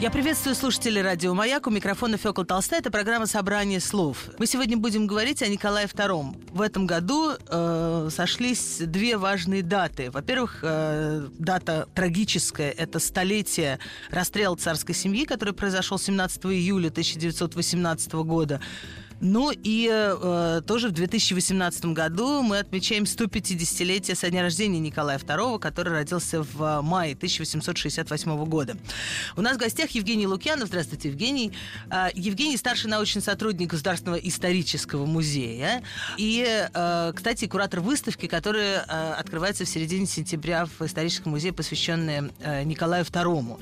я приветствую слушателей радио «Маяк». У микрофона Фёкла Толстая. Это программа «Собрание слов». Мы сегодня будем говорить о Николае II. В этом году э, сошлись две важные даты. Во-первых, э, дата трагическая – это столетие расстрела царской семьи, который произошел 17 июля 1918 года. Ну и э, тоже в 2018 году мы отмечаем 150-летие со дня рождения Николая II, который родился в мае 1868 года. У нас в гостях Евгений Лукьянов. Здравствуйте, Евгений. Э, Евгений старший научный сотрудник Государственного исторического музея. И, э, кстати, куратор выставки, которая э, открывается в середине сентября в историческом музее, посвященная э, Николаю II.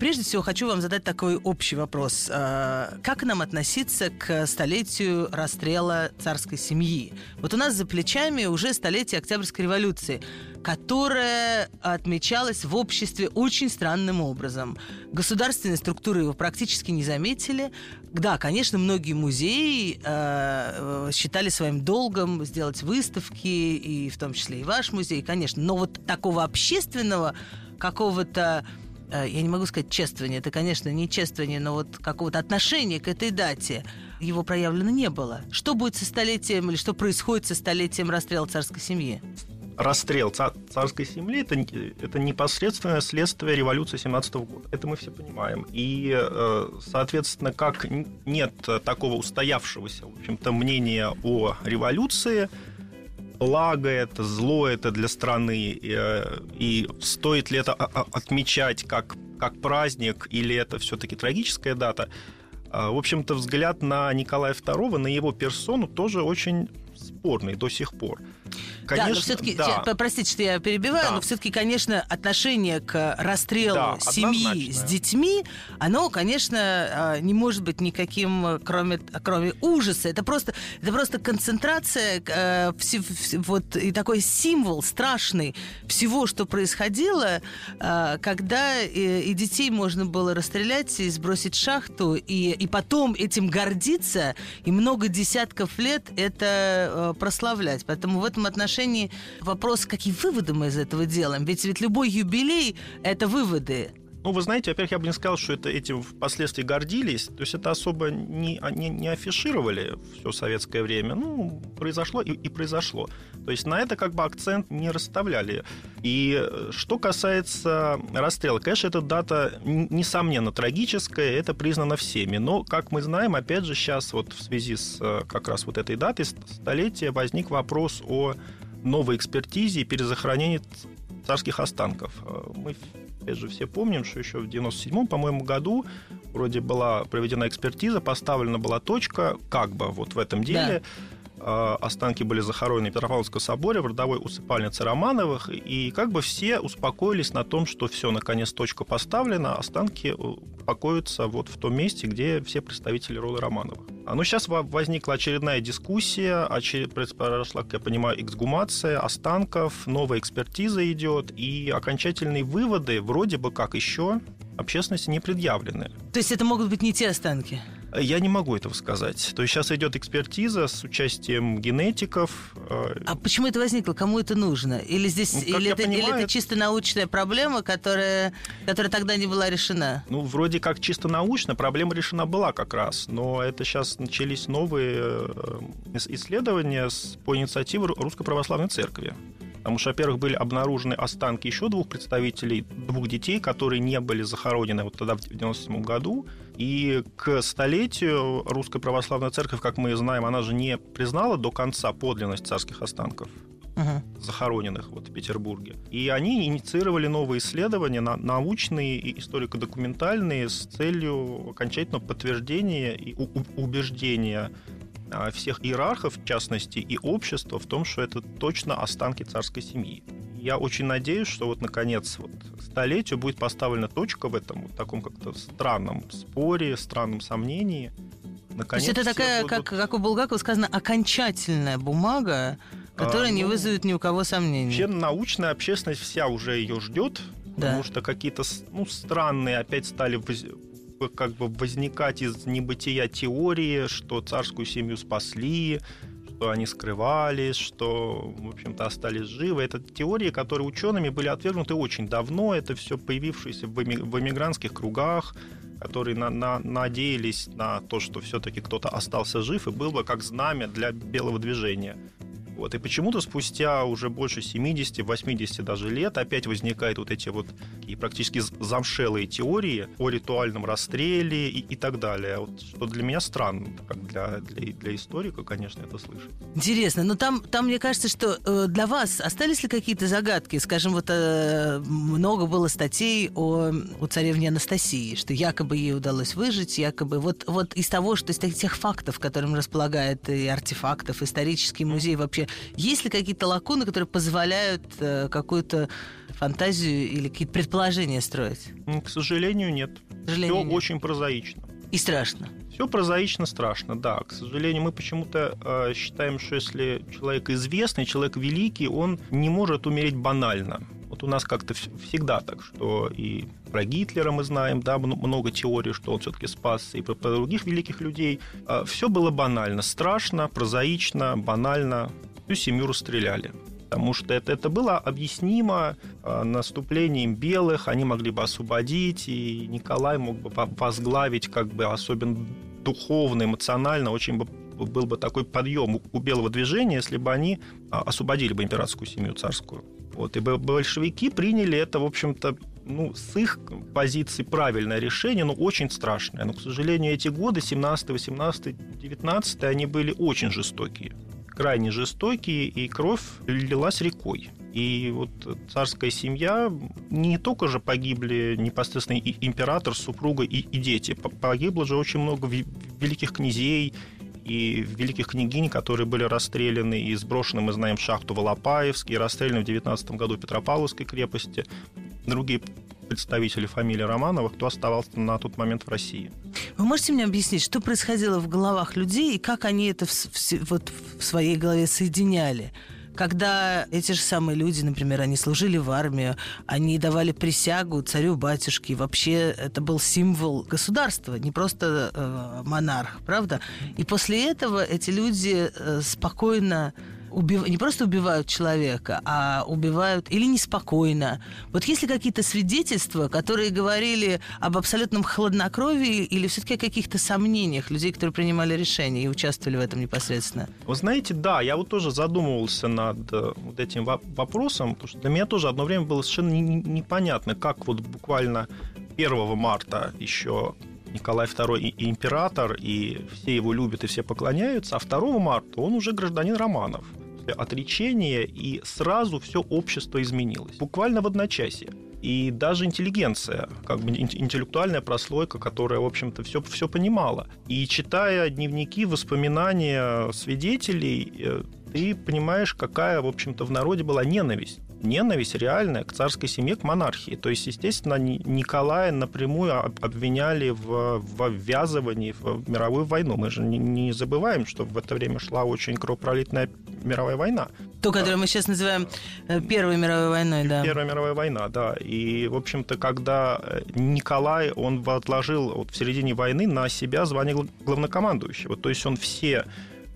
Прежде всего, хочу вам задать такой общий вопрос. Э, как нам относиться к столетию столетию расстрела царской семьи. Вот у нас за плечами уже столетие Октябрьской революции, которая отмечалась в обществе очень странным образом. Государственные структуры его практически не заметили. Да, конечно, многие музеи э, считали своим долгом сделать выставки, и в том числе и ваш музей, конечно. Но вот такого общественного какого-то Э, я не могу сказать чествование, это, конечно, не чествование, но вот какого-то отношения к этой дате его проявлено не было. Что будет со столетием или что происходит со столетием расстрела царской семьи? Расстрел царской семьи это, это непосредственное следствие революции 17 года. Это мы все понимаем. И, э, соответственно, как нет такого устоявшегося, в общем-то, мнения о революции, благо это, зло это для страны, и, э, стоит ли это отмечать как, как праздник, или это все-таки трагическая дата. А, в общем-то, взгляд на Николая II, на его персону тоже очень спорный до сих пор. Конечно, да, но все-таки, да. простите, что я перебиваю, да. но все-таки, конечно, отношение к расстрелу да, семьи однозначно. с детьми, оно, конечно, а, не может быть никаким, кроме, кроме ужаса. Это просто, это просто концентрация, э, вот и такой символ страшный всего, что происходило, когда и детей можно было расстрелять и сбросить в шахту, и, и потом этим гордиться, и много десятков лет это э, прославлять. Поэтому в этом отношении вопрос, какие выводы мы из этого делаем. Ведь, ведь любой юбилей – это выводы. Ну, вы знаете, во-первых, я бы не сказал, что это этим впоследствии гордились. То есть это особо не, не, не афишировали все советское время. Ну, произошло и, и произошло. То есть на это как бы акцент не расставляли. И что касается расстрела, конечно, эта дата, несомненно, трагическая, это признано всеми. Но, как мы знаем, опять же, сейчас вот в связи с э, как раз вот этой датой столетия возник вопрос о новой экспертизе и перезахоронении царских останков. Э, мы, опять же, все помним, что еще в 97-м, по-моему, году вроде была проведена экспертиза, поставлена была точка, как бы вот в этом деле. Да останки были захоронены в Петропавловском соборе в родовой усыпальнице Романовых, и как бы все успокоились на том, что все, наконец, точка поставлена, останки покоятся вот в том месте, где все представители рода Романовых. А ну сейчас возникла очередная дискуссия, очеред... произошла, как я понимаю, эксгумация останков, новая экспертиза идет, и окончательные выводы вроде бы как еще общественности не предъявлены. То есть это могут быть не те останки? Я не могу этого сказать. То есть сейчас идет экспертиза с участием генетиков. Э, а почему это возникло? Кому это нужно? Или здесь ну, или, это, понимаю, или это чисто научная проблема, которая, которая тогда не была решена? Ну, вроде как чисто научно проблема решена была как раз, но это сейчас начались новые э, исследования по инициативе Русской Православной Церкви. Потому что, во-первых, были обнаружены останки еще двух представителей, двух детей, которые не были захоронены вот тогда, в 1997 году. И к столетию Русская Православная Церковь, как мы знаем, она же не признала до конца подлинность царских останков uh-huh. захороненных вот в Петербурге. И они инициировали новые исследования, научные и историко-документальные, с целью окончательного подтверждения и убеждения всех иерархов, в частности, и общества в том, что это точно останки царской семьи. Я очень надеюсь, что вот наконец вот столетию будет поставлена точка в этом вот таком как-то странном споре, странном сомнении. Наконец, То есть это такая, будут... как, как у Булгакова сказано, окончательная бумага, Которая А, не ну, вызовет ни у кого сомнений. Вообще научная общественность вся уже ее ждет, Да. потому что какие-то ну, странные опять стали как бы возникать из небытия теории, что царскую семью спасли, что они скрывались, что, в общем-то, остались живы. Это теории, которые учеными были отвергнуты очень давно. Это все появившееся в, эми- в эмигрантских кругах, которые на- на- надеялись на то, что все-таки кто-то остался жив и был бы как знамя для белого движения. Вот. И почему-то спустя уже больше 70-80 даже лет опять возникают вот эти вот и практически замшелые теории о ритуальном расстреле и, и так далее. Вот, что для меня странно, как для, для, для историка, конечно, это слышать. Интересно, но там, там мне кажется, что э, для вас остались ли какие-то загадки? Скажем, вот э, много было статей о, о царевне Анастасии, что якобы ей удалось выжить, якобы вот, вот из того, что из тех фактов, которым располагает и артефактов, исторический музей вообще, есть ли какие-то лакуны, которые позволяют э, какую-то фантазию или какие-то предположения строить? К сожалению, нет. К сожалению, Все нет. очень прозаично. И страшно. Все прозаично страшно, да. К сожалению, мы почему-то э, считаем, что если человек известный, человек великий, он не может умереть банально. Вот у нас как-то вс- всегда так, что и про Гитлера мы знаем, да, мно- много теорий, что он все-таки спасся, и про, про других великих людей. все было банально, страшно, прозаично, банально. Всю семью расстреляли. Потому что это, это было объяснимо э, наступлением белых, они могли бы освободить, и Николай мог бы возглавить, как бы особенно духовно, эмоционально, очень бы был бы такой подъем у- белого движения, если бы они а, освободили бы императорскую семью царскую. Вот, и большевики приняли это, в общем-то, ну, с их позиции правильное решение, но очень страшное. Но, к сожалению, эти годы, 17, 18, 19, они были очень жестокие крайне жестокие, и кровь лилась рекой. И вот царская семья, не только же погибли непосредственно и император, супруга и, и дети, погибло же очень много великих князей и великих княгинь, которые были расстреляны и сброшены, мы знаем, в шахту Волопаевск, и расстреляны в 19 году в Петропавловской крепости. Другие представители фамилии Романовых, кто оставался на тот момент в России. Вы можете мне объяснить, что происходило в головах людей и как они это в, в вот в своей голове соединяли? Когда эти же самые люди, например, они служили в армию, они давали присягу царю-батюшке, вообще это был символ государства, не просто э, монарх, правда? И после этого эти люди э, спокойно убив- не просто убивают человека, а убивают или неспокойно. Вот есть ли какие-то свидетельства, которые говорили об абсолютном хладнокровии или все-таки о каких-то сомнениях людей, которые принимали решения и участвовали в этом непосредственно? Вы знаете, да, я вот тоже задумывался над э, вот этим во- вопросом, потому что для меня тоже одно время было совершенно не- не- непонятно, как вот буквально 1 марта еще Николай II и, император, и все его любят и все поклоняются, а 2 марта он уже гражданин Романов. Отречение, и сразу все общество изменилось. Буквально в одночасье. И даже интеллигенция, как бы ин- интеллектуальная прослойка, которая, в общем-то, все, все понимала. И читая дневники, воспоминания свидетелей, э, ты понимаешь, какая, в общем-то, в народе была ненависть. Ненависть реальная к царской семье, к монархии. То есть, естественно, Ни- Николая напрямую об- обвиняли в, в ввязывании в мировую войну. Мы же не, не забываем, что в это время шла очень кровопролитная мировая война. То, которое мы сейчас называем э, Первой мировой войной, да. Первая мировая война, да. И, в общем-то, когда э, Николай, он отложил вот в середине войны на себя звание гла- главнокомандующего. То есть он все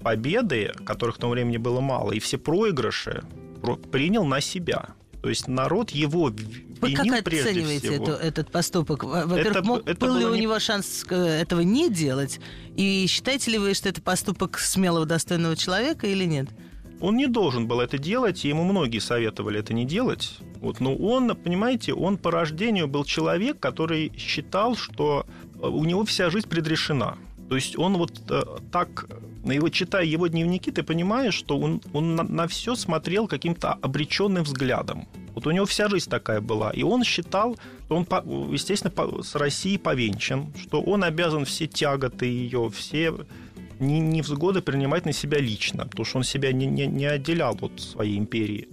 победы, которых в то времени было мало, и все проигрыши про- принял на себя. То есть народ его Вы как оцениваете всего. эту- этот поступок? Во- Во-первых, Это мог- это был ли у не- него шанс э, этого не делать? И считаете ли вы, что это поступок смелого, достойного человека или нет? Он не должен был это делать, и ему многие советовали это не делать. Вот, но он, понимаете, он по рождению был человек, который считал, что э, у него вся жизнь предрешена. То есть он вот э, так, на его, читая его дневники, ты понимаешь, что он, он на, все смотрел каким-то обреченным взглядом. Вот у него вся жизнь такая была. И он считал, что он, естественно, с Россией повенчан, что он обязан все тяготы ее, все не- невзгоды принимать на себя лично, потому что он себя не, не, не отделял от своей империи.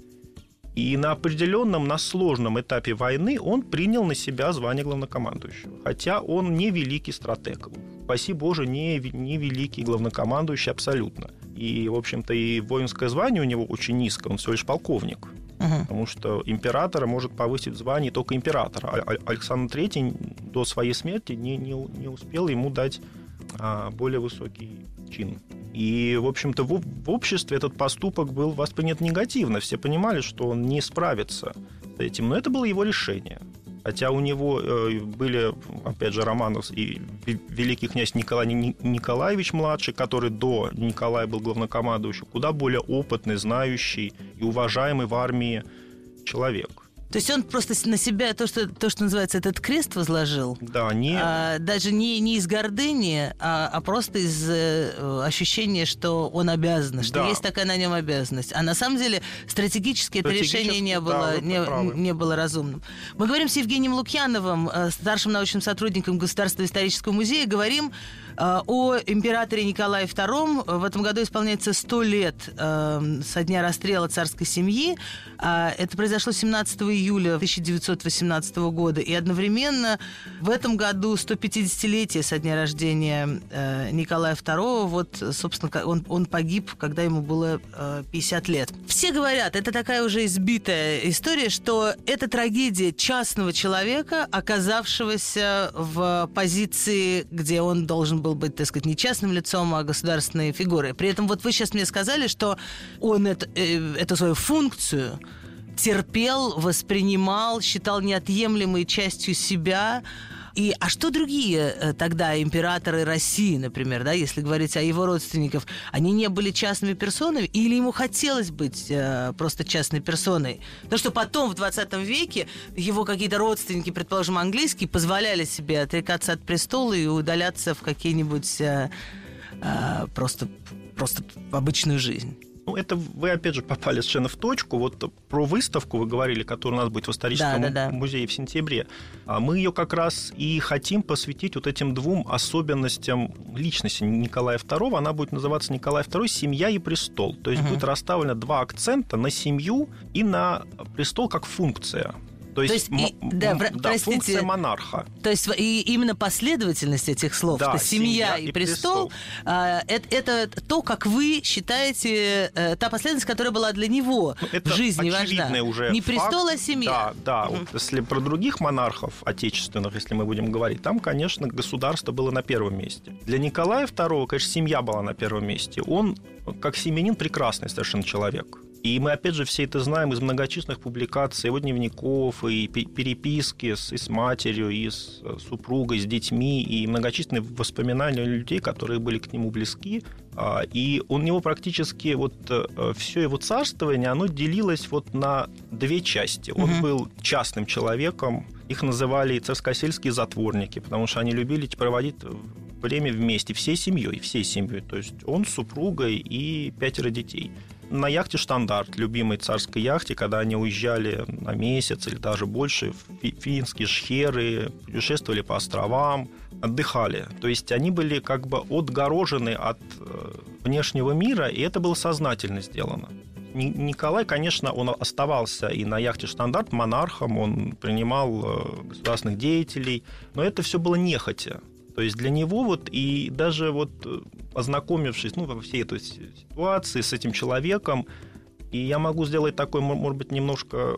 И на определенном, на сложном этапе войны он принял на себя звание главнокомандующего. Хотя он не великий стратег. Спаси Боже, не, не великий главнокомандующий абсолютно. И, в общем-то, и воинское звание у него очень низкое, он всего лишь полковник. Мгм. Потому что императора может повысить в звании только император. А Александр III до своей смерти не, не, не успел ему дать а, более высокий чин. И, в общем-то, в, обществе этот поступок был воспринят негативно. Все понимали, что он не справится с этим. Но это было его решение. Хотя у него э, были, опять же, Романов и ве- великий князь Николай Ни- Николаевич младший, который до Николая был главнокомандующим, куда более опытный, знающий и уважаемый в армии человек. То есть он просто на себя то, что, то, что называется, этот крест возложил, Да, не... а, даже не, не из гордыни, а, а просто из э, ощущения, что он обязан, что Да. есть такая на нем обязанность. А на самом деле стратегически это Стратегически, решение не да, было, не, правы. не было разумным. Мы говорим с Евгением Лукьяновым, э, старшим научным сотрудником Государственного исторического музея, говорим о императоре Николае II. В этом году исполняется 100 лет э, со дня расстрела царской семьи. А, Это произошло 17 июля 1918 года. И одновременно в этом году 150-летие со дня рождения э, Николая II. Вот, собственно, он, он погиб, когда ему было э, 50 лет. Все говорят, это такая уже избитая история, что это трагедия частного человека, оказавшегося в позиции, где он должен был быть, так сказать, не частным лицом, а государственной фигурой. При этом вот вы сейчас мне сказали, что он это, э, эту свою функцию терпел, воспринимал, считал неотъемлемой частью себя. И, а что другие э, тогда императоры России, например, да, если говорить о его родственников, они не были частными персонами или ему хотелось быть э, просто частной персоной? Потому что потом в 20 веке его какие-то родственники, предположим, английские, позволяли себе отрекаться от престола и удаляться в какие-нибудь э, э, просто, просто обычную жизнь. Ну, это вы, опять же, попали совершенно в точку. Вот про выставку вы говорили, которая у нас будет в историческом Да, да, да. музее в сентябре. А Мы ее как раз и хотим посвятить вот этим двум особенностям личности Николая II. Она будет называться Николай II «Семья и престол». То есть Мгм. будет расставлено два акцента на семью и на престол как функция. То есть, есть и- да, да, простите. функция монарха. То есть и именно последовательность этих слов, Да, что семья, семья и и престол, престол. а, это, это то, как вы считаете, э, та последовательность, которая была для него Ну, в это жизни важна. уже Не факт. престол, а семья. Да, да. Вот если про других монархов отечественных, если мы будем говорить, там, конечно, государство было на первом месте. Для Николая II, конечно, семья была на первом месте. Он, как семьянин, прекрасный совершенно человек. И мы, опять же, все это знаем из многочисленных публикаций, его дневников, и пе- переписки с, и с матерью, и с э, супругой, с детьми, и многочисленные воспоминания людей, которые были к нему близки. А, И у него практически вот все его царствование, оно делилось вот на две части. Он Мгм. был частным человеком, их называли царскосельские затворники, потому что они любили проводить время вместе, всей семьей, всей семьей. То есть он с супругой и пятеро детей. На яхте «Штандарт», любимой царской яхте, когда они уезжали на месяц или даже больше в фи- финские шхеры, путешествовали по островам, отдыхали. То есть они были как бы отгорожены от э, внешнего мира, и это было сознательно сделано. Ни- Николай, конечно, он оставался и на яхте «Штандарт» монархом, он принимал э, государственных деятелей, но это все было нехотя. То есть для него вот и даже вот э, ознакомившись, ну, во всей этой си- ситуации с этим человеком, и я могу сделать такой, мо- может быть, немножко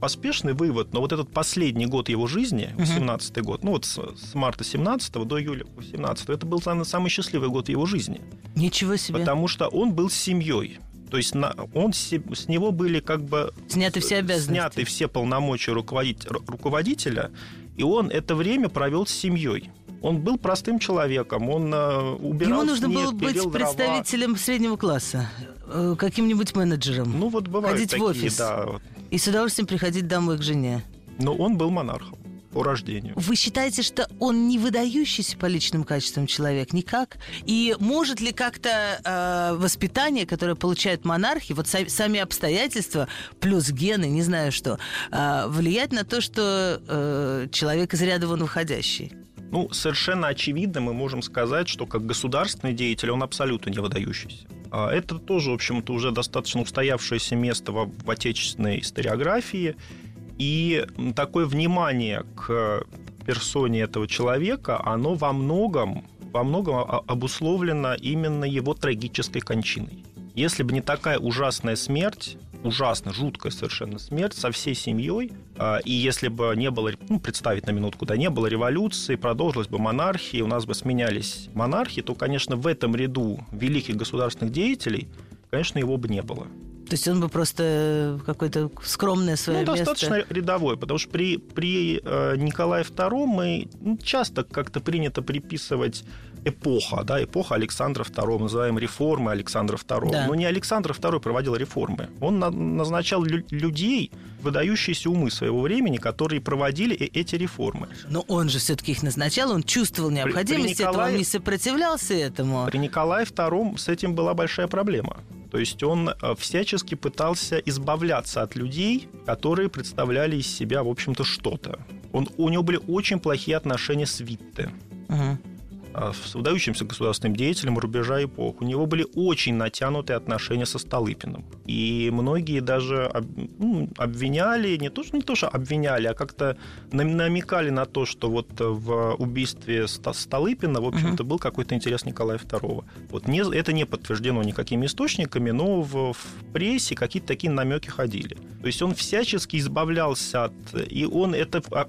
поспешный вывод, но вот этот последний год его жизни, 18 год, ну вот с, с марта 17 до июля 18 это был, наверное, самый счастливый год в его жизни. Ничего себе. Потому что он был с семьей. То есть на, он с него были как бы Сняты все обязанности. сняты все полномочия руководить, ру- руководителя, и он это время провел с семьей. Он был простым человеком, он э, убирал Ему нужно снег, было быть дрова. представителем среднего класса, э, каким-нибудь менеджером. Ну вот бывают Ходить в такие, офис. да. И с удовольствием приходить домой к жене. Но он был монархом по рождению. Вы считаете, что он не выдающийся по личным качествам человек? Никак? И может ли как-то э, воспитание, которое получают монархи, вот са- сами обстоятельства, плюс гены, не знаю что, э, влиять на то, что э, человек из ряда вон выходящий? Ну, совершенно очевидно мы можем сказать, что как государственный деятель он абсолютно не выдающийся. А Это тоже, в общем-то, уже достаточно устоявшееся место в, отечественной историографии. И такое внимание к персоне этого человека, оно во многом, во многом обусловлено именно его трагической кончиной. Если бы не такая ужасная смерть, ужасно жуткая совершенно смерть со всей семьей. А, и если бы не было, ну, представить на минутку, да, не было революции, продолжилась бы монархия, у нас бы сменялись монархии, то, конечно, в этом ряду великих государственных деятелей, конечно, его бы не было. То есть он бы просто какое-то скромное свое ну, место... достаточно рядовой, потому что при, при э, Николае II мы ну, часто как-то принято приписывать эпоха, да, эпоха Александра II, называем реформы Александра II. Да. Но не Александр II проводил реформы. Он на- назначал лю- людей, выдающиеся умы своего времени, которые проводили эти реформы. Но он же все-таки их назначал, он чувствовал необходимость при, при Николае, этого, он не сопротивлялся этому. При Николае II с этим была большая проблема. То есть он э, всячески пытался избавляться от людей, которые представляли из себя, в общем-то, что-то. Он, у него были очень плохие отношения с Витте. Угу. А, с выдающимся государственным деятелем рубежа эпох. У него были очень натянутые отношения со Столыпиным. И многие даже ну, обвиняли, не то, что, не то, что обвиняли, а как-то намекали на то, что вот в убийстве Столыпина, в общем-то, был какой-то интерес Николая II. Вот не, это не подтверждено никакими источниками, но в, в прессе какие-то такие намеки ходили. То есть он всячески избавлялся от... И он это а,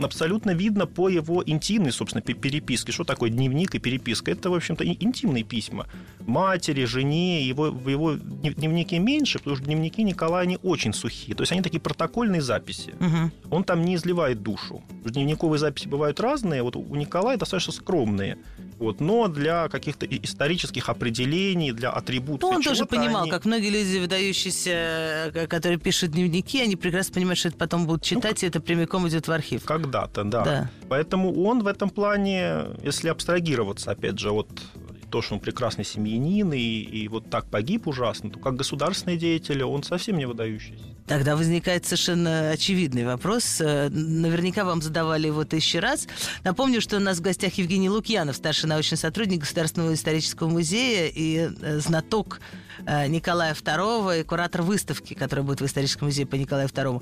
абсолютно видно по его интимной, собственно, переписке. Что такое дневник и переписка? Это, в общем-то, интимные письма. Матери, жене, его, в его дневнике меньше, потому что дневники Николая, они очень сухие. То есть они такие протокольные записи. Угу. Он там не изливает душу. Дневниковые записи бывают разные, вот у Николая достаточно скромные. Вот, но для каких-то исторических определений, для атрибутов. Ну, он тоже понимал, они... как многие люди, выдающиеся, э, которые пишут дневники, они прекрасно понимают, что это потом будут ну, читать, ну, и это прямиком идет в архив. Когда-то, да. да. Поэтому он в этом плане, если абстрагироваться, опять же, от то, что он прекрасный семьянин и, и вот так погиб ужасно, то как государственный деятель он совсем не выдающийся. Тогда возникает совершенно очевидный вопрос. Э, наверняка вам задавали его тысячи раз. Напомню, что у нас в гостях Евгений Лукьянов, старший научный сотрудник Государственного исторического музея и э, знаток э, Николая II и куратор выставки, которая будет в историческом музее по Николаю II.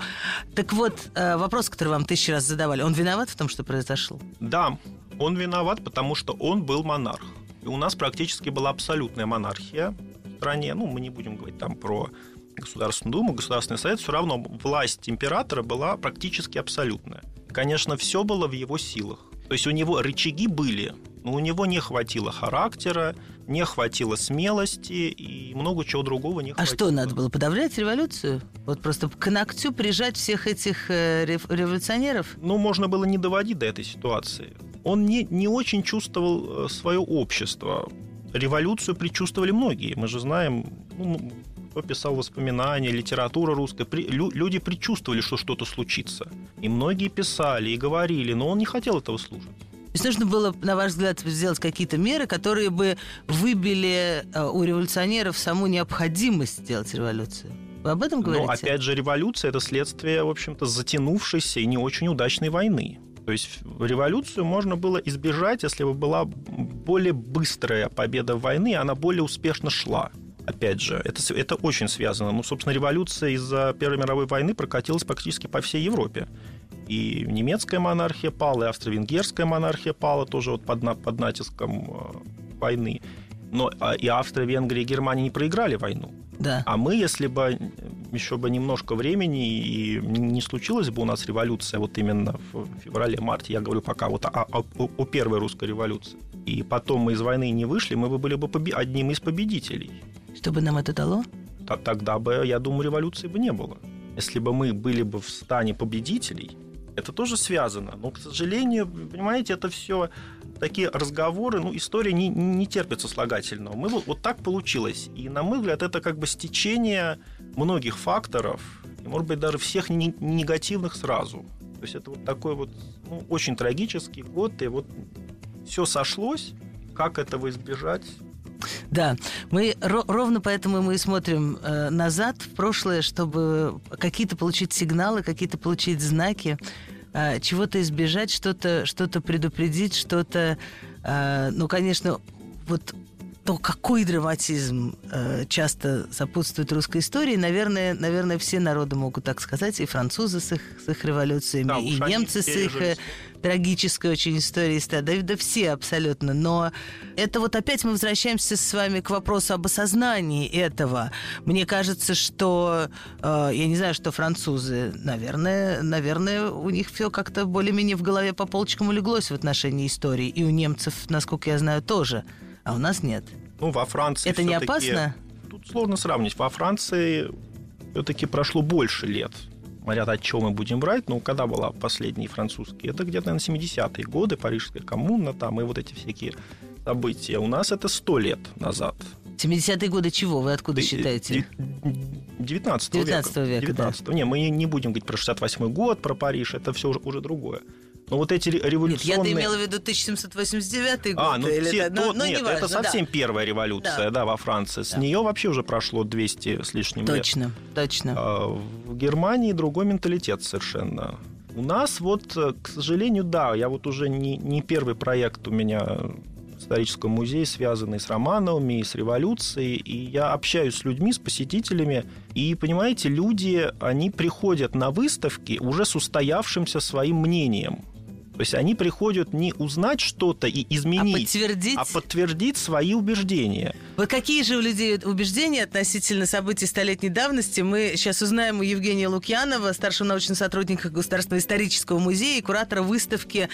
Так вот, вопрос, который вам тысячи раз задавали, он виноват в том, что произошло? Да, он виноват, потому что он был монарх. И у нас практически была абсолютная монархия в стране. Ну, мы не будем говорить там про Государственную Думу, Государственный Совет, все равно власть императора была практически абсолютная. Конечно, все было в его силах. То есть у него рычаги были, но у него не хватило характера, не хватило смелости и много чего другого не хватило. А что надо было подавлять революцию? Вот просто к ногтю прижать всех этих э, революционеров? Ну, можно было не доводить до этой ситуации он не, не очень чувствовал э, свое общество. Революцию предчувствовали многие. Мы же знаем, ну, кто писал воспоминания, литература русская. При, лю, люди предчувствовали, что что-то случится. И многие писали и говорили, но он не хотел этого слушать. То есть нужно было, на ваш взгляд, сделать какие-то меры, которые бы выбили э, у революционеров саму необходимость сделать революцию? Вы об этом говорите? Но, опять же, революция – это следствие, в общем-то, затянувшейся и не очень удачной войны. То есть революцию можно было избежать, если бы была более быстрая победа войны, она более успешно шла. Опять же, это, это очень связано. Ну, собственно, революция из-за Первой мировой войны прокатилась практически по всей Европе. И немецкая монархия пала, и австро-венгерская монархия пала тоже вот под, под натиском э, войны. Но а, и Австрия, Венгрия и Германия не проиграли войну. Да. А мы, если бы еще бы немножко времени и не случилась бы у нас революция вот именно в феврале-марте, я говорю пока вот о, о, о первой русской революции, и потом мы из войны не вышли, мы бы были бы побе- одним из победителей. Что бы нам это дало? Т- тогда бы, я думаю, революции бы не было. Если бы мы были бы в стане победителей, это тоже связано. Но, к сожалению, понимаете, это все такие разговоры, ну, история не, не терпит сослагательного. Мы, вот, так получилось. И, на мой взгляд, это как бы стечение многих факторов, и, может быть, даже всех не, негативных сразу. То есть это вот такой вот ну, очень трагический год, и вот все сошлось. Как этого избежать? Да, мы ровно поэтому мы и смотрим э, назад в прошлое, чтобы какие-то получить сигналы, какие-то получить знаки, э, чего-то избежать, что-то что предупредить, что-то, э, ну, конечно, вот то, какой драматизм э, часто сопутствует русской истории, наверное, наверное, все народы могут так сказать, и французы с их, с их революциями, Да, и немцы с их э, трагической очень историей, да, да все абсолютно. Но это вот опять мы возвращаемся с вами к вопросу об осознании этого. Мне кажется, что, э, я не знаю, что французы, наверное, наверное, у них все как-то более-менее в голове по полочкам улеглось в отношении истории. И у немцев, насколько я знаю, тоже. А у нас нет. Ну, во Франции Это не опасно? Тут сложно сравнить. Во Франции все-таки прошло больше лет. Смотря от чего мы будем брать, ну, когда была последние французские, это где-то, наверное, 70-е годы, Парижская коммуна там, и вот эти всякие события. У нас это 100 лет назад. 70-е годы чего? Вы откуда Ди- считаете? ди- 19 19 века, да. 19 Не, мы не будем говорить про 68 год, про Париж, это все уже, уже другое. Но вот эти ре- Нет, революционные... я-то имела в виду 1789 год. А, ну, или те- это- ну, тот- ну, нет, неважно, это совсем да. первая революция, Да. да, во Франции. С Да. нее вообще уже прошло 200 с лишним лет. Точно, точно. А В Германии другой менталитет совершенно. У нас вот, э, к сожалению, да, я вот уже не, не первый проект у меня в историческом музее, связанный с Романовыми и с революцией, и я общаюсь с людьми, с посетителями, и, понимаете, люди, они приходят на выставки уже с устоявшимся своим мнением. То есть они приходят не узнать что-то и А изменить, подтвердить... а подтвердить свои убеждения. Вот какие же у людей убеждения относительно событий столетней давности, мы сейчас узнаем у Евгения Лукьянова, старшего научного сотрудника Государственного исторического музея и куратора выставки,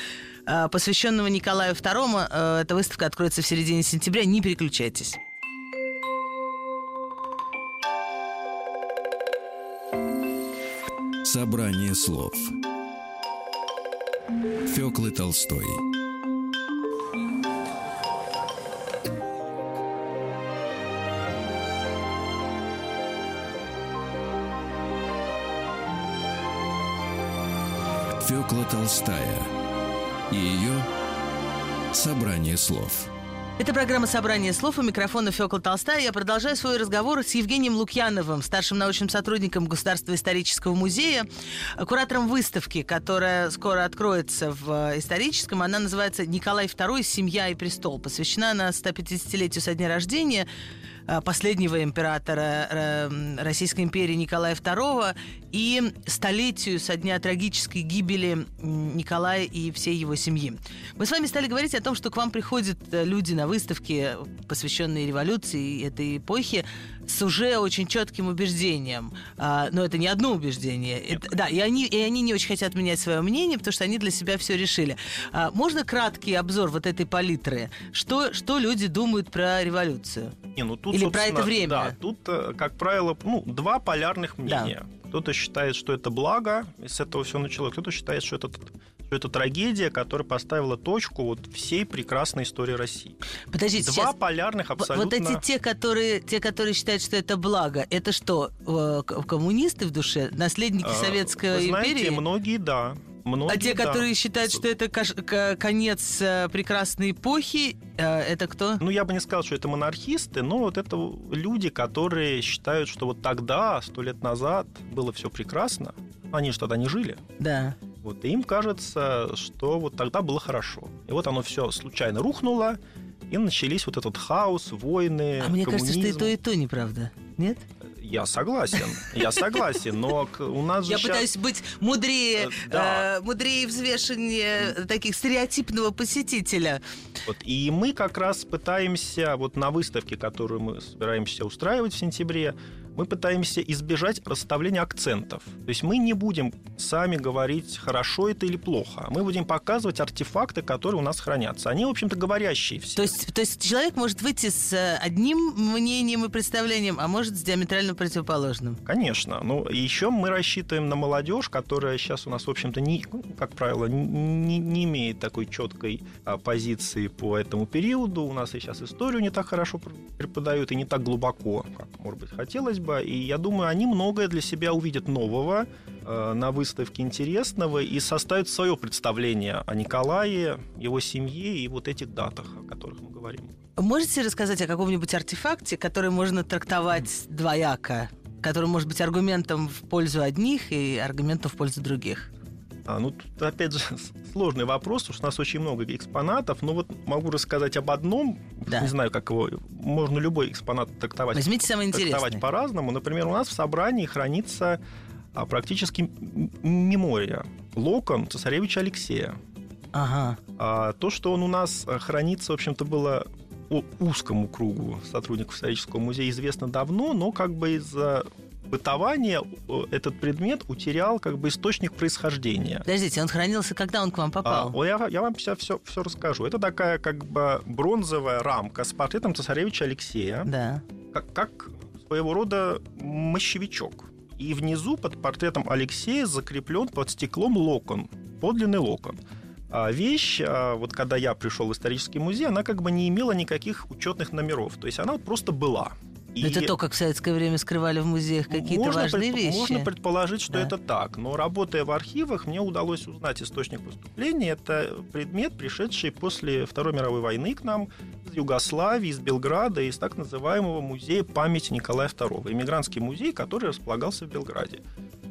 э, посвященного Николаю II. Э, Эта выставка откроется в середине сентября. Не переключайтесь. Собрание слов Фёклы Толстой. Фёкла Толстая и ее Собрание слов Это программа «Собрание слов» у микрофона Фёкла Толстая. Я продолжаю свой разговор с Евгением Лукьяновым, старшим научным сотрудником Государственного исторического музея, куратором выставки, которая скоро откроется в историческом. Она называется «Николай II. Семья и престол». Посвящена она 150-летию со дня рождения э, последнего императора э, Российской империи Николая II и столетию со дня трагической гибели Николая и всей его семьи. Мы с вами стали говорить о том, что к вам приходят э, люди на выставки, посвященные революции этой эпохи, с уже очень четким убеждением. А, но это не одно убеждение. Это- да, и они, и они не очень хотят менять свое мнение, потому что они для себя все решили. А, можно краткий обзор вот этой палитры? Что, что люди думают про революцию? Не, ну тут, Или про это время? Да, тут, э, как правило, ну, два полярных мнения. Кто-то считает, что это благо, и с этого все началось. Кто-то считает, что это, что это трагедия, которая поставила точку вот всей прекрасной истории России. Подождите, Два сейчас. полярных абсолютно... Вот эти те, которые, те, которые считают, что это благо, это что, э, коммунисты в душе, наследники э, Советской Вы знаете, империи? многие, да. Многие, А те, да. которые считают, что это конец э, прекрасной эпохи, э, это кто? Ну, я бы не сказал, что это монархисты, но вот это люди, которые считают, что вот тогда, сто лет назад, было все прекрасно. Они же тогда не жили. Да. Вот, и им кажется, что вот тогда было хорошо. И вот оно все случайно рухнуло, и начались вот этот хаос, войны, А мне кажется, что и коммунизм. то, и то неправда. Нет? Я согласен, я согласен, но у нас же Я щас- пытаюсь быть мудрее, Э, да. э, мудрее взвешеннее таких стереотипного посетителя. Вот, и мы как раз пытаемся, вот на выставке, которую мы собираемся устраивать в сентябре, мы пытаемся избежать расставления акцентов. То есть мы не будем сами говорить, хорошо это или плохо. Мы будем показывать артефакты, которые у нас хранятся. Они, в общем-то, говорящие все. То есть, то есть человек может выйти с э, одним мнением и представлением, а может с диаметрально противоположным. Конечно. Ну, еще мы рассчитываем на молодежь, которая сейчас у нас, в общем-то, не, ну, как правило, не, не имеет такой четкой а, позиции по этому периоду. У нас и сейчас историю не так хорошо пр- преподают и не так глубоко, как, может быть, хотелось бы. И я думаю, они многое для себя увидят нового э, на выставке интересного и составят свое представление о Николае, его семье и вот этих датах, о которых мы говорим. Можете рассказать о каком-нибудь артефакте, который можно трактовать двояко, который может быть аргументом в пользу одних и аргументом в пользу других? А, ну, тут, опять же, сложный вопрос, потому что у нас очень много экспонатов, но вот могу рассказать об одном, Да. не знаю, как его, можно любой экспонат трактовать, Возьмите самый трактовать интересный. по-разному. Например, у нас в собрании хранится а, практически мемория, локон цесаревича Алексея. Ага. А, то, что он у нас а, хранится, в общем-то, было узкому кругу сотрудников исторического музея известно давно, но как бы из-за бытования э, этот предмет утерял как бы источник происхождения. Подождите, он хранился, когда он к вам А, попал? о, я, я вам сейчас все, все расскажу. Это такая как бы бронзовая рамка с портретом цесаревича Алексея, Да. как, как своего рода мощевичок. И внизу под портретом Алексея закреплен под стеклом локон, подлинный локон. А вещь, а, вот когда я пришел в исторический музей, она как бы не имела никаких учетных номеров. То есть она вот просто была. И Это то, как в советское время скрывали в музеях какие-то можно важные предп- вещи. Можно предположить, что Да. это так. Но работая в архивах, мне удалось узнать источник поступления. Это предмет, пришедший после Второй мировой войны к нам из Югославии, из Белграда, из так называемого музея памяти Николая II. Иммигрантский музей, который располагался в Белграде.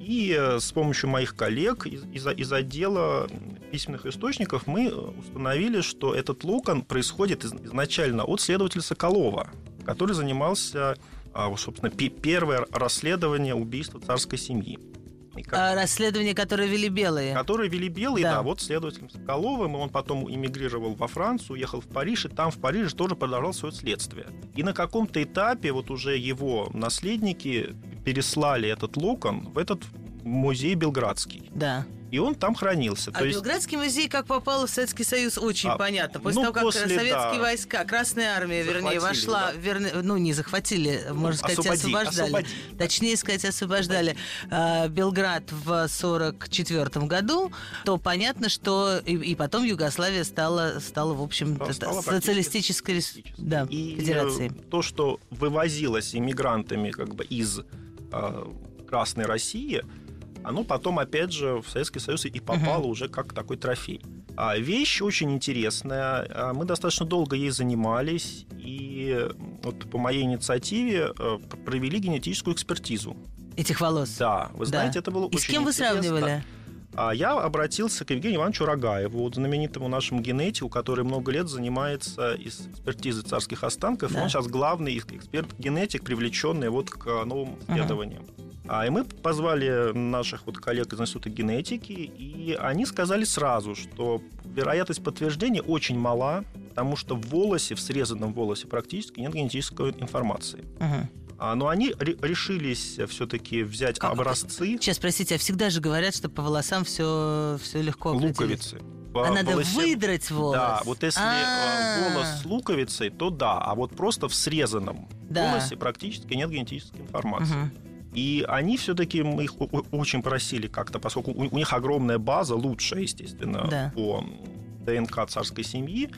И э, с помощью моих коллег из, из, из отдела письменных источников мы установили, что этот локон происходит из- изначально от следователя Соколова, который занимался, а, собственно, пе- первое расследование убийства царской семьи. Как- А, расследование, которое вели белые. Которые вели белые, Да. да. вот следователем Соколовым, и он потом эмигрировал во Францию, уехал в Париж, и там в Париже тоже продолжал свое следствие. И на каком-то этапе вот уже его наследники переслали этот локон в этот музей Белградский. Да. И он там хранился. А То есть Белградский музей, как попал в Советский Союз, очень А, понятно. После ну, того, как после, советские да. войска, Красная армия, вернее, вошла, да. верне- ну, не захватили, можно сказать, освободи- освобождали. освободили, да. Точнее сказать, освобождали э, Белград в 44 году, то понятно, что и, и потом Югославия стала, стала в общем, Да, стала социалистической рес- практически да, И федерацией. э, то, что вывозилось иммигрантами как бы из э, Красной России, оно потом, опять же, в Советский Союз и попало уже как такой трофей. А вещь очень интересная. А Мы достаточно долго ей занимались, и вот по моей инициативе э, провели генетическую экспертизу. Этих волос. Да, вы Да. знаете, это было И очень с кем вы интересно. сравнивали? А я обратился к Евгению Ивановичу Рогаеву, вот знаменитому нашему генетику, который много лет занимается из экспертизой царских останков. Да. Он сейчас главный эксперт-генетик, привлеченный вот к новым исследованиям. А, и мы позвали наших вот коллег из Института генетики, и они сказали сразу, что вероятность подтверждения очень мала, потому что в волосе, в срезанном волосе практически нет генетической информации. А, но они ре- решились все-таки взять Как это? образцы Сейчас, простите, а всегда же говорят, что по волосам все, все легко определить. луковицы. В А надо волосе- выдрать волос. Да, вот если э, А. волос с луковицей, то да, а вот просто в срезанном Да. волосе практически нет генетической информации. Мгм. И они все-таки, мы их очень просили как-то, поскольку у, у них огромная база, лучшая, естественно, Да. по ДНК царской семьи,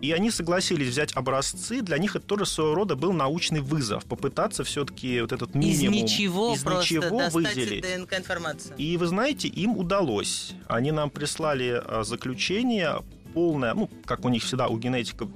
и они согласились взять образцы. Для них это тоже своего рода был научный вызов. Попытаться все-таки вот этот Из минимум ничего из просто ничего выделить. ДНК-информацию. И вы знаете, им удалось. Они нам прислали а, заключение полное, ну, как у них всегда у генетиков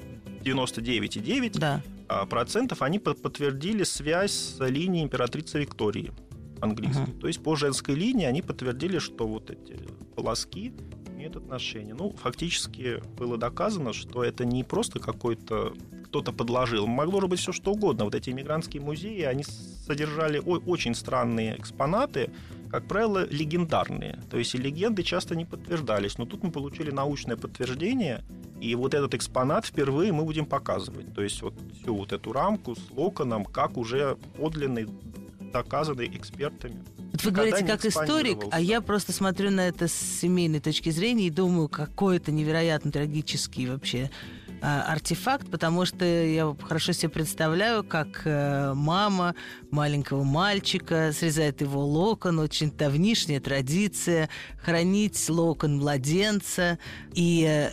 99,9 Да. А, процентов, они по- подтвердили связь с линией императрицы Виктории английской. Мгм. То есть по женской линии они подтвердили, что вот эти волоски имеют отношение. Ну, фактически было доказано, что это не просто какой-то кто-то подложил. Могло же быть все что угодно. Вот эти иммигрантские музеи, они содержали очень странные экспонаты, как правило, легендарные. То есть и легенды часто не подтверждались. Но тут мы получили научное подтверждение, и вот этот экспонат впервые мы будем показывать. То есть вот всю вот эту рамку с локоном, как уже подлинный, доказанный экспертами. Вот вы говорите как историк, а я просто смотрю на это с семейной точки зрения и думаю, какой это невероятно трагический вообще артефакт, потому что я хорошо себе представляю, как э, мама маленького мальчика срезает его локон, очень давнишняя традиция хранить локон младенца. И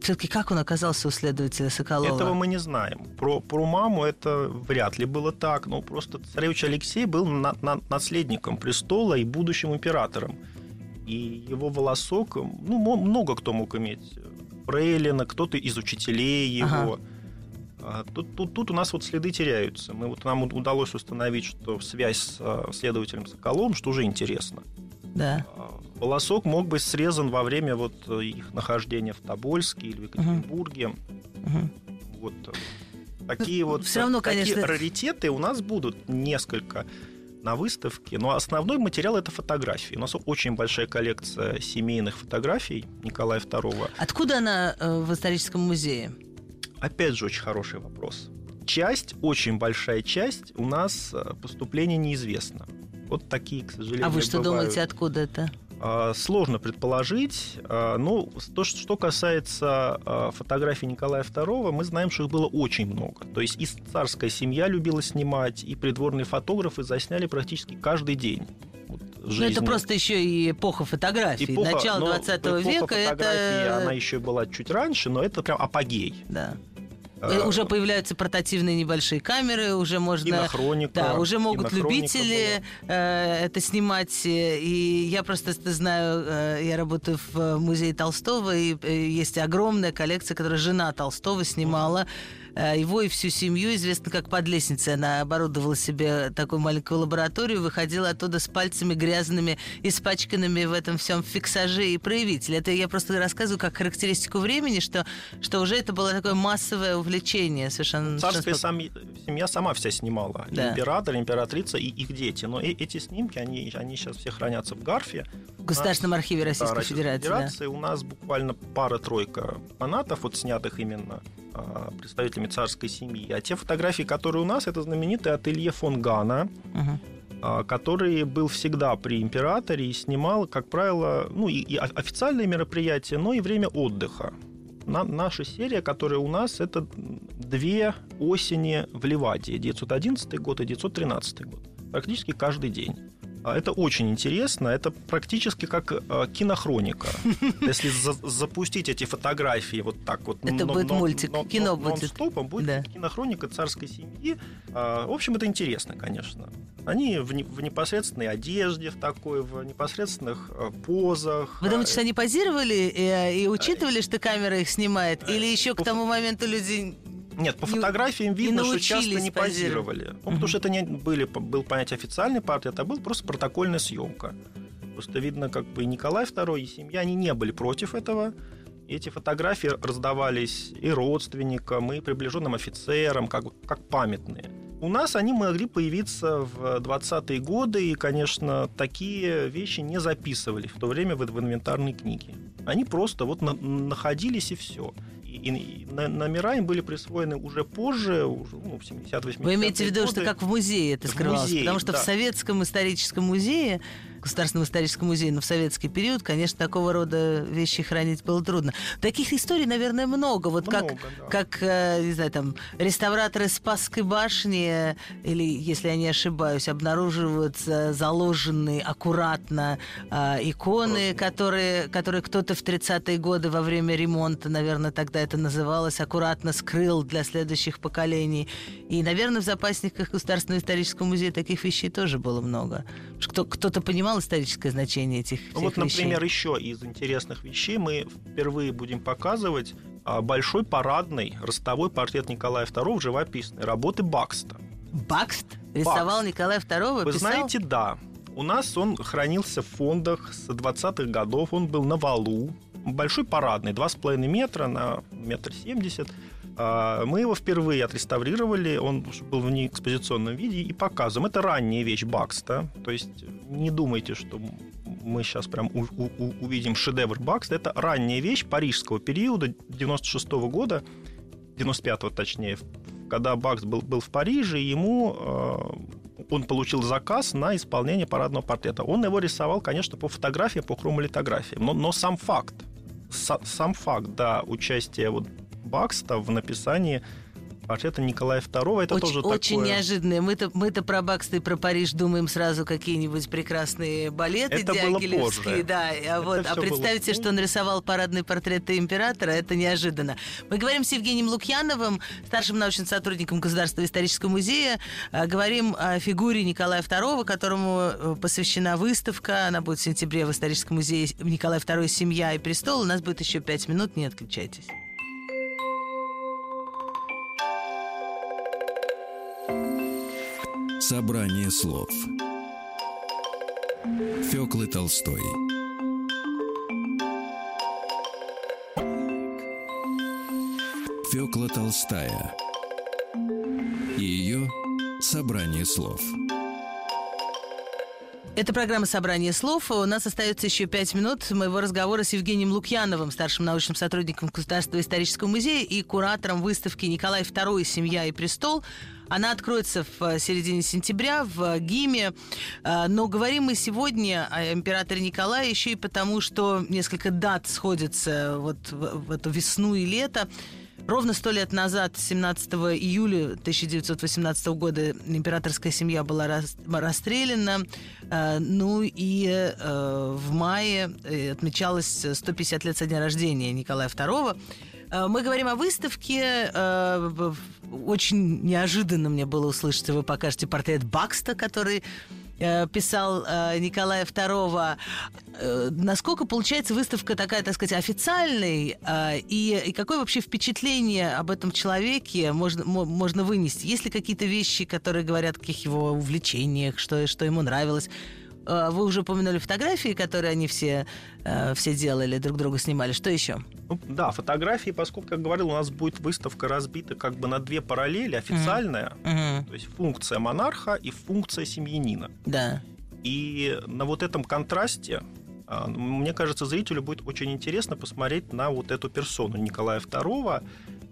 все-таки как он оказался у следователя Соколова? Этого мы не знаем. Про, про маму это вряд ли было так. Но просто царевич Алексей был на- на- наследником престола и будущим императором. И его волосок, ну, много кто мог иметь. Фрейлина, кто-то из учителей его. А Тут, тут, тут у нас вот следы теряются. Мы, вот, нам удалось установить, что связь с а, следователем Соколовым, что уже интересно. Да. А, волосок мог быть срезан во время вот э, их нахождения в Тобольске или в Екатеринбурге. Мгм. Вот э, такие Ну, вот всё равно, такие конечно- раритеты у нас будут несколько на выставке, но основной материал это фотографии. У нас очень большая коллекция семейных фотографий Николая II. Откуда она э, в историческом музее? Опять же, очень хороший вопрос. Часть, очень большая часть у нас э, поступления неизвестна. Вот такие, к сожалению, А вы что бывают. думаете, откуда это? А, Сложно предположить. А, Ну, то, что касается а, фотографий Николая II, мы знаем, что их было очень много. То есть и царская семья любила снимать, и придворные фотографы засняли практически каждый день. Ну, это жизни. просто еще и эпоха фотографий. Эпоха- Начало но 20 эпоха века фотографии, это... она еще была чуть раньше, но это прям апогей. Да. А, Э, Уже появляются портативные небольшие камеры, уже можно... кинохроника, Да, уже могут любители э, это снимать. э, И я просто ст- знаю, э, я работаю в э, музее Толстого, и э, есть огромная коллекция, которую жена Толстого снимала. э, Его и всю семью, известно как под лестницей. Она оборудовала себе такую маленькую лабораторию, выходила оттуда с пальцами грязными, испачканными в этом всем фиксаже и проявителе. Это я просто рассказываю как характеристику времени, что, что уже это было такое массовое увлечение совершенно. Царская сам- семья сама вся снимала. Да. Император, императрица и их дети. Но э- эти снимки, они, они сейчас все хранятся в Гарфе. В Государственном архиве Да, Российской Российской Федерации. да. Федерации. У нас буквально пара-тройка фанатов, вот снятых именно представителями царской семьи. А те фотографии, которые у нас, это знаменитый ателье фон Гана, а, который был всегда при императоре и снимал, как правило, ну и, официальные мероприятия, но и время отдыха. На- наша серия, которая у нас, это две осени в Ливадии, 911 год и 913 год. Практически каждый день. А Это очень интересно. Это практически как э, кинохроника. Если за- запустить эти фотографии вот так вот... Это будет мультик, но- кино но- будет. нон-стопом, будет кинохроника царской семьи. А, В общем, это интересно, конечно. Они в, не- в непосредственной одежде, в такой, в непосредственных э, позах. Вы думаете, что А, они позировали и, учитывали, что камера их снимает? Или еще к тому моменту люди... Нет, по не- фотографиям не видно, что часто не позировать. позировали. Ну, Потому что это не были, был понятие официальный портрет, а был просто протокольная съемка. Просто видно, как бы Николай II, и семья, они не были против этого. Эти фотографии раздавались и родственникам, и приближенным офицерам, как, как памятные. У нас они могли появиться в 20-е годы, и, конечно, такие вещи не записывали в то время в, в инвентарной книге. Они просто вот на- находились и все. И, номера им были присвоены уже позже, уже, ну, в 70-80-е Вы имеете в виду, годы. что как в музее это В скрывалось? музее, Потому что да. в Советском историческом музее, Государственном историческом музее, но в советский период, конечно, такого рода вещи хранить было трудно. Таких историй, наверное, много. Вот как, Много, да. как э, не знаю, там, реставраторы Спасской башни, или, если я не ошибаюсь, обнаруживают э, заложенные аккуратно э, иконы, которые, которые кто-то в 30-е годы во время ремонта, наверное, тогда это называлось, аккуратно скрыл для следующих поколений. И, наверное, в запасниках Государственного исторического музея таких вещей тоже было много. Что Кто, кто-то понимал историческое значение этих всех вот, вещей. например, еще из интересных вещей мы впервые будем показывать а, большой парадный ростовой портрет Николая II живописный, работы Бакста. Бакст рисовал Бакст. Николая II, Вы писал? знаете, да. У нас он хранился в фондах с 20-х годов, он был на валу. Большой парадный, 2,5 метра на метр семьдесят. А, Мы его впервые отреставрировали, он был в неэкспозиционном виде и показываем. Это ранняя вещь Бакста, то есть не думайте, что мы сейчас прям у- у- увидим шедевр Бакста. Это ранняя вещь парижского периода 96 года, 95-го точнее, когда Бакс был, был в Париже, ему э, он получил заказ на исполнение парадного портрета. Он его рисовал, конечно, по фотографии, по хромолитографии. Но, но сам факт, са- сам факт, да, участия вот Бакста в написании портрета Николая II, это очень, тоже очень такое... неожиданно. Мы-то, мы-то про Бакста и про Париж думаем сразу какие-нибудь прекрасные балеты Это было дягилевские. позже. Да, а, вот, а всё было что он рисовал парадные портреты императора, это неожиданно. Мы говорим с Евгением Лукьяновым, старшим научным сотрудником Государственного исторического музея. А, Говорим о фигуре Николая II, которому э, посвящена выставка. Она будет в сентябре в историческом музее Николай II «Семья и престол». У нас будет еще пять минут, не отключайтесь. Собрание слов Фёклы Толстой Фёкла Толстая и ее собрание слов – это программа «Собрание слов». У нас остается еще пять минут моего разговора с Евгением Лукьяновым, старшим научным сотрудником Государственного исторического музея и куратором выставки «Николай II. Семья и престол». Она откроется в э, середине сентября в ГИМе. Э, но говорим мы сегодня о императоре Николае еще и потому, что несколько дат сходятся вот в эту весну и лето. Ровно сто лет назад, 17 июля 1918 года, императорская семья была расстреляна. Э, ну и э, в мае э, отмечалось 150 лет со дня рождения Николая II. Мы говорим о выставке. Очень неожиданно мне было услышать, вы покажете портрет Бакста, который Э, писал э, Николая II. Э, насколько получается выставка такая, так сказать, официальной, и, и какое вообще впечатление об этом человеке можно, можно вынести? Есть ли какие-то вещи, которые говорят о каких его увлечениях, что, что ему нравилось? Э, вы уже упомянули фотографии, которые они все, э, все делали, друг друга снимали. Что еще? Ну, да, фотографии, поскольку, как говорил, у нас будет выставка разбита как бы на две параллели. Официальная, mm-hmm. то есть функция монарха и функция семьянина. Да. И на вот этом контрасте а, мне кажется, зрителю будет очень интересно посмотреть на вот эту персону Николая II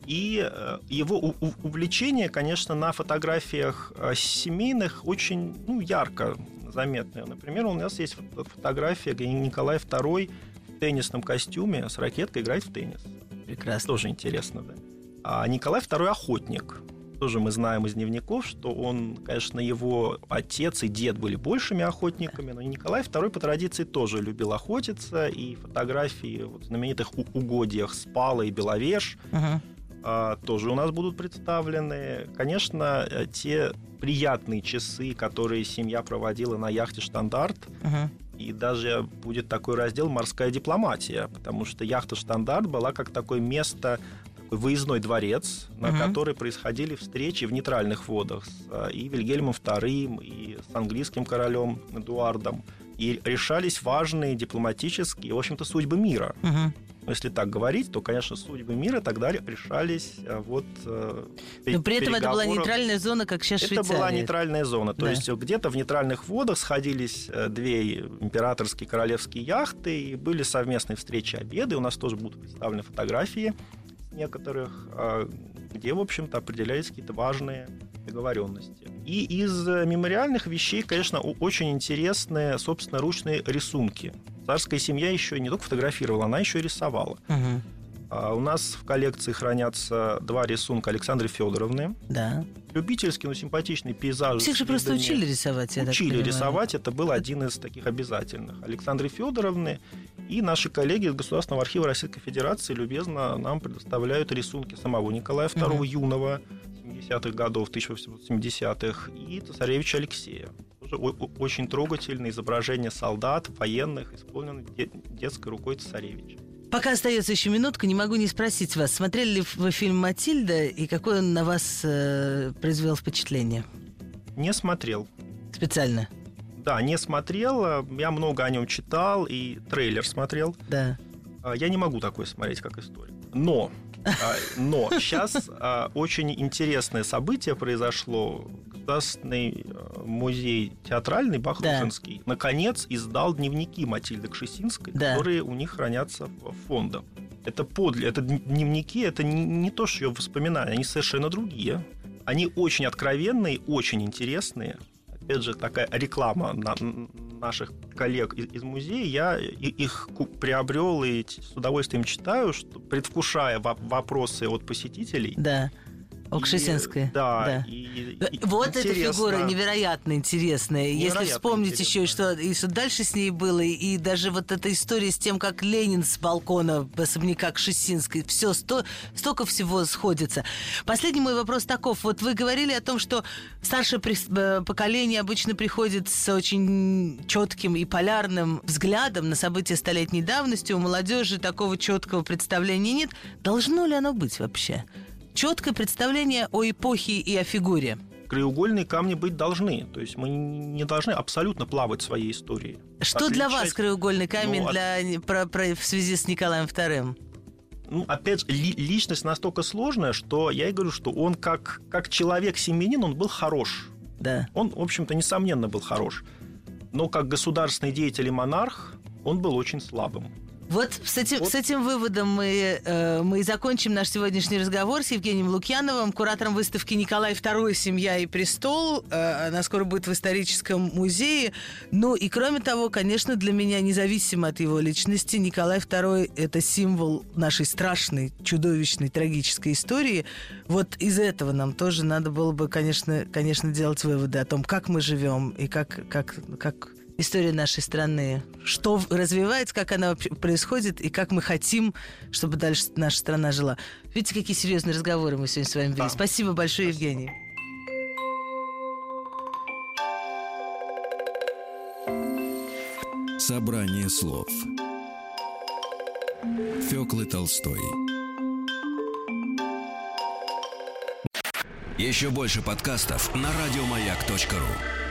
и э, его увлечение, конечно, на фотографиях семейных очень ну, ярко заметные. Например, у нас есть фотография, где Николай II в теннисном костюме с ракеткой играет в теннис. Прекрасно. Тоже интересно, да. А Николай II охотник. Тоже мы знаем из дневников, что он, конечно, его отец и дед были большими охотниками, но Николай II по традиции тоже любил охотиться, и фотографии вот, в знаменитых угодьях Спала и Беловеж uh-huh. А, тоже у нас будут представлены. Конечно, э, те приятные часы, которые семья проводила на яхте «Штандарт». Uh-huh. И даже будет такой раздел «Морская дипломатия», потому что яхта «Штандарт» была как такое место, такой выездной дворец, на uh-huh. который происходили встречи в нейтральных водах с а, и Вильгельмом II, и с английским королем Эдуардом. И решались важные дипломатические, в общем-то, судьбы мира. Uh-huh. Но если так говорить, то, конечно, судьбы мира тогда решались э, вот э, Но при этом это была нейтральная зона, как сейчас Это была нейтральная зона. То да. есть где-то в нейтральных водах сходились э, две императорские королевские яхты, и были совместные встречи, обеды. У нас тоже будут представлены фотографии некоторых, где, в общем-то, определялись какие-то важные договоренности. И из мемориальных вещей, конечно, очень интересные, собственно, ручные рисунки. Царская семья еще не только фотографировала, она еще и рисовала. Угу. А у нас в коллекции хранятся два рисунка Александры Федоровны. Да. Любительский, но симпатичный пейзаж. Всех же просто учили рисовать, я Учили рисовать, это был один из таких обязательных. Александры Федоровны и наши коллеги из Государственного архива Российской Федерации любезно нам предоставляют рисунки самого Николая II угу. юного 70-х годов, 1870-х, и царевича Алексея очень трогательное изображение солдат, военных, исполненных детской рукой царевича. Пока остается еще минутка, не могу не спросить вас, смотрели ли вы фильм «Матильда» и какое он на вас э, произвел впечатление? Не смотрел. Специально? Да, не смотрел. Я много о нем читал и трейлер смотрел. Да. А, я не могу такое смотреть, как историк. Но а, но сейчас а, очень интересное событие произошло. Государственный э, музей театральный Бахрушинский да. наконец издал дневники Матильды Кшесинской, да. которые у них хранятся в фондах. Это подле, это дневники, это не, не то, что ее воспоминания, они совершенно другие. Они очень откровенные, очень интересные опять же, такая реклама на наших коллег из, из музея. Я их приобрел и с удовольствием читаю, что, предвкушая вопросы от посетителей. Да Окшесинская. Да. да. И, и, вот интересно. эта фигура невероятно интересная. Невероятно Если вспомнить интересно. еще, что, и что дальше с ней было, и даже вот эта история с тем, как Ленин с балкона особняка Кшесинской, все, сто, столько всего сходится. Последний мой вопрос таков. Вот вы говорили о том, что старшее э, поколение обычно приходит с очень четким и полярным взглядом на события столетней давности. У молодежи такого четкого представления нет. Должно ли оно быть вообще? Четкое представление о эпохе и о фигуре. краеугольные камни быть должны. То есть мы не должны абсолютно плавать в своей истории. Что для вас краеугольный камень ну, для, про, про, в связи с Николаем II? ну, опять же, ли, личность настолько сложная, что я и говорю, что он как, как человек-семьянин, он был хорош. Да. Он, в общем-то, несомненно был хорош. Но как государственный деятель и монарх он был очень слабым. Вот с этим, вот. с этим выводом мы, э, мы и закончим наш сегодняшний разговор с Евгением Лукьяновым, куратором выставки «Николай II. Семья и престол». Э, она скоро будет в историческом музее. Ну и кроме того, конечно, для меня, независимо от его личности, Николай II – это символ нашей страшной, чудовищной, трагической истории. Вот из этого нам тоже надо было бы, конечно, конечно делать выводы о том, как мы живем и как, как, как история нашей страны, что развивается, как она происходит и как мы хотим, чтобы дальше наша страна жила. Видите, какие серьезные разговоры мы сегодня с вами вели. Да. Спасибо большое, Спасибо. Евгений. Собрание слов Фёклы Толстой Еще больше подкастов на радиомаяк.ру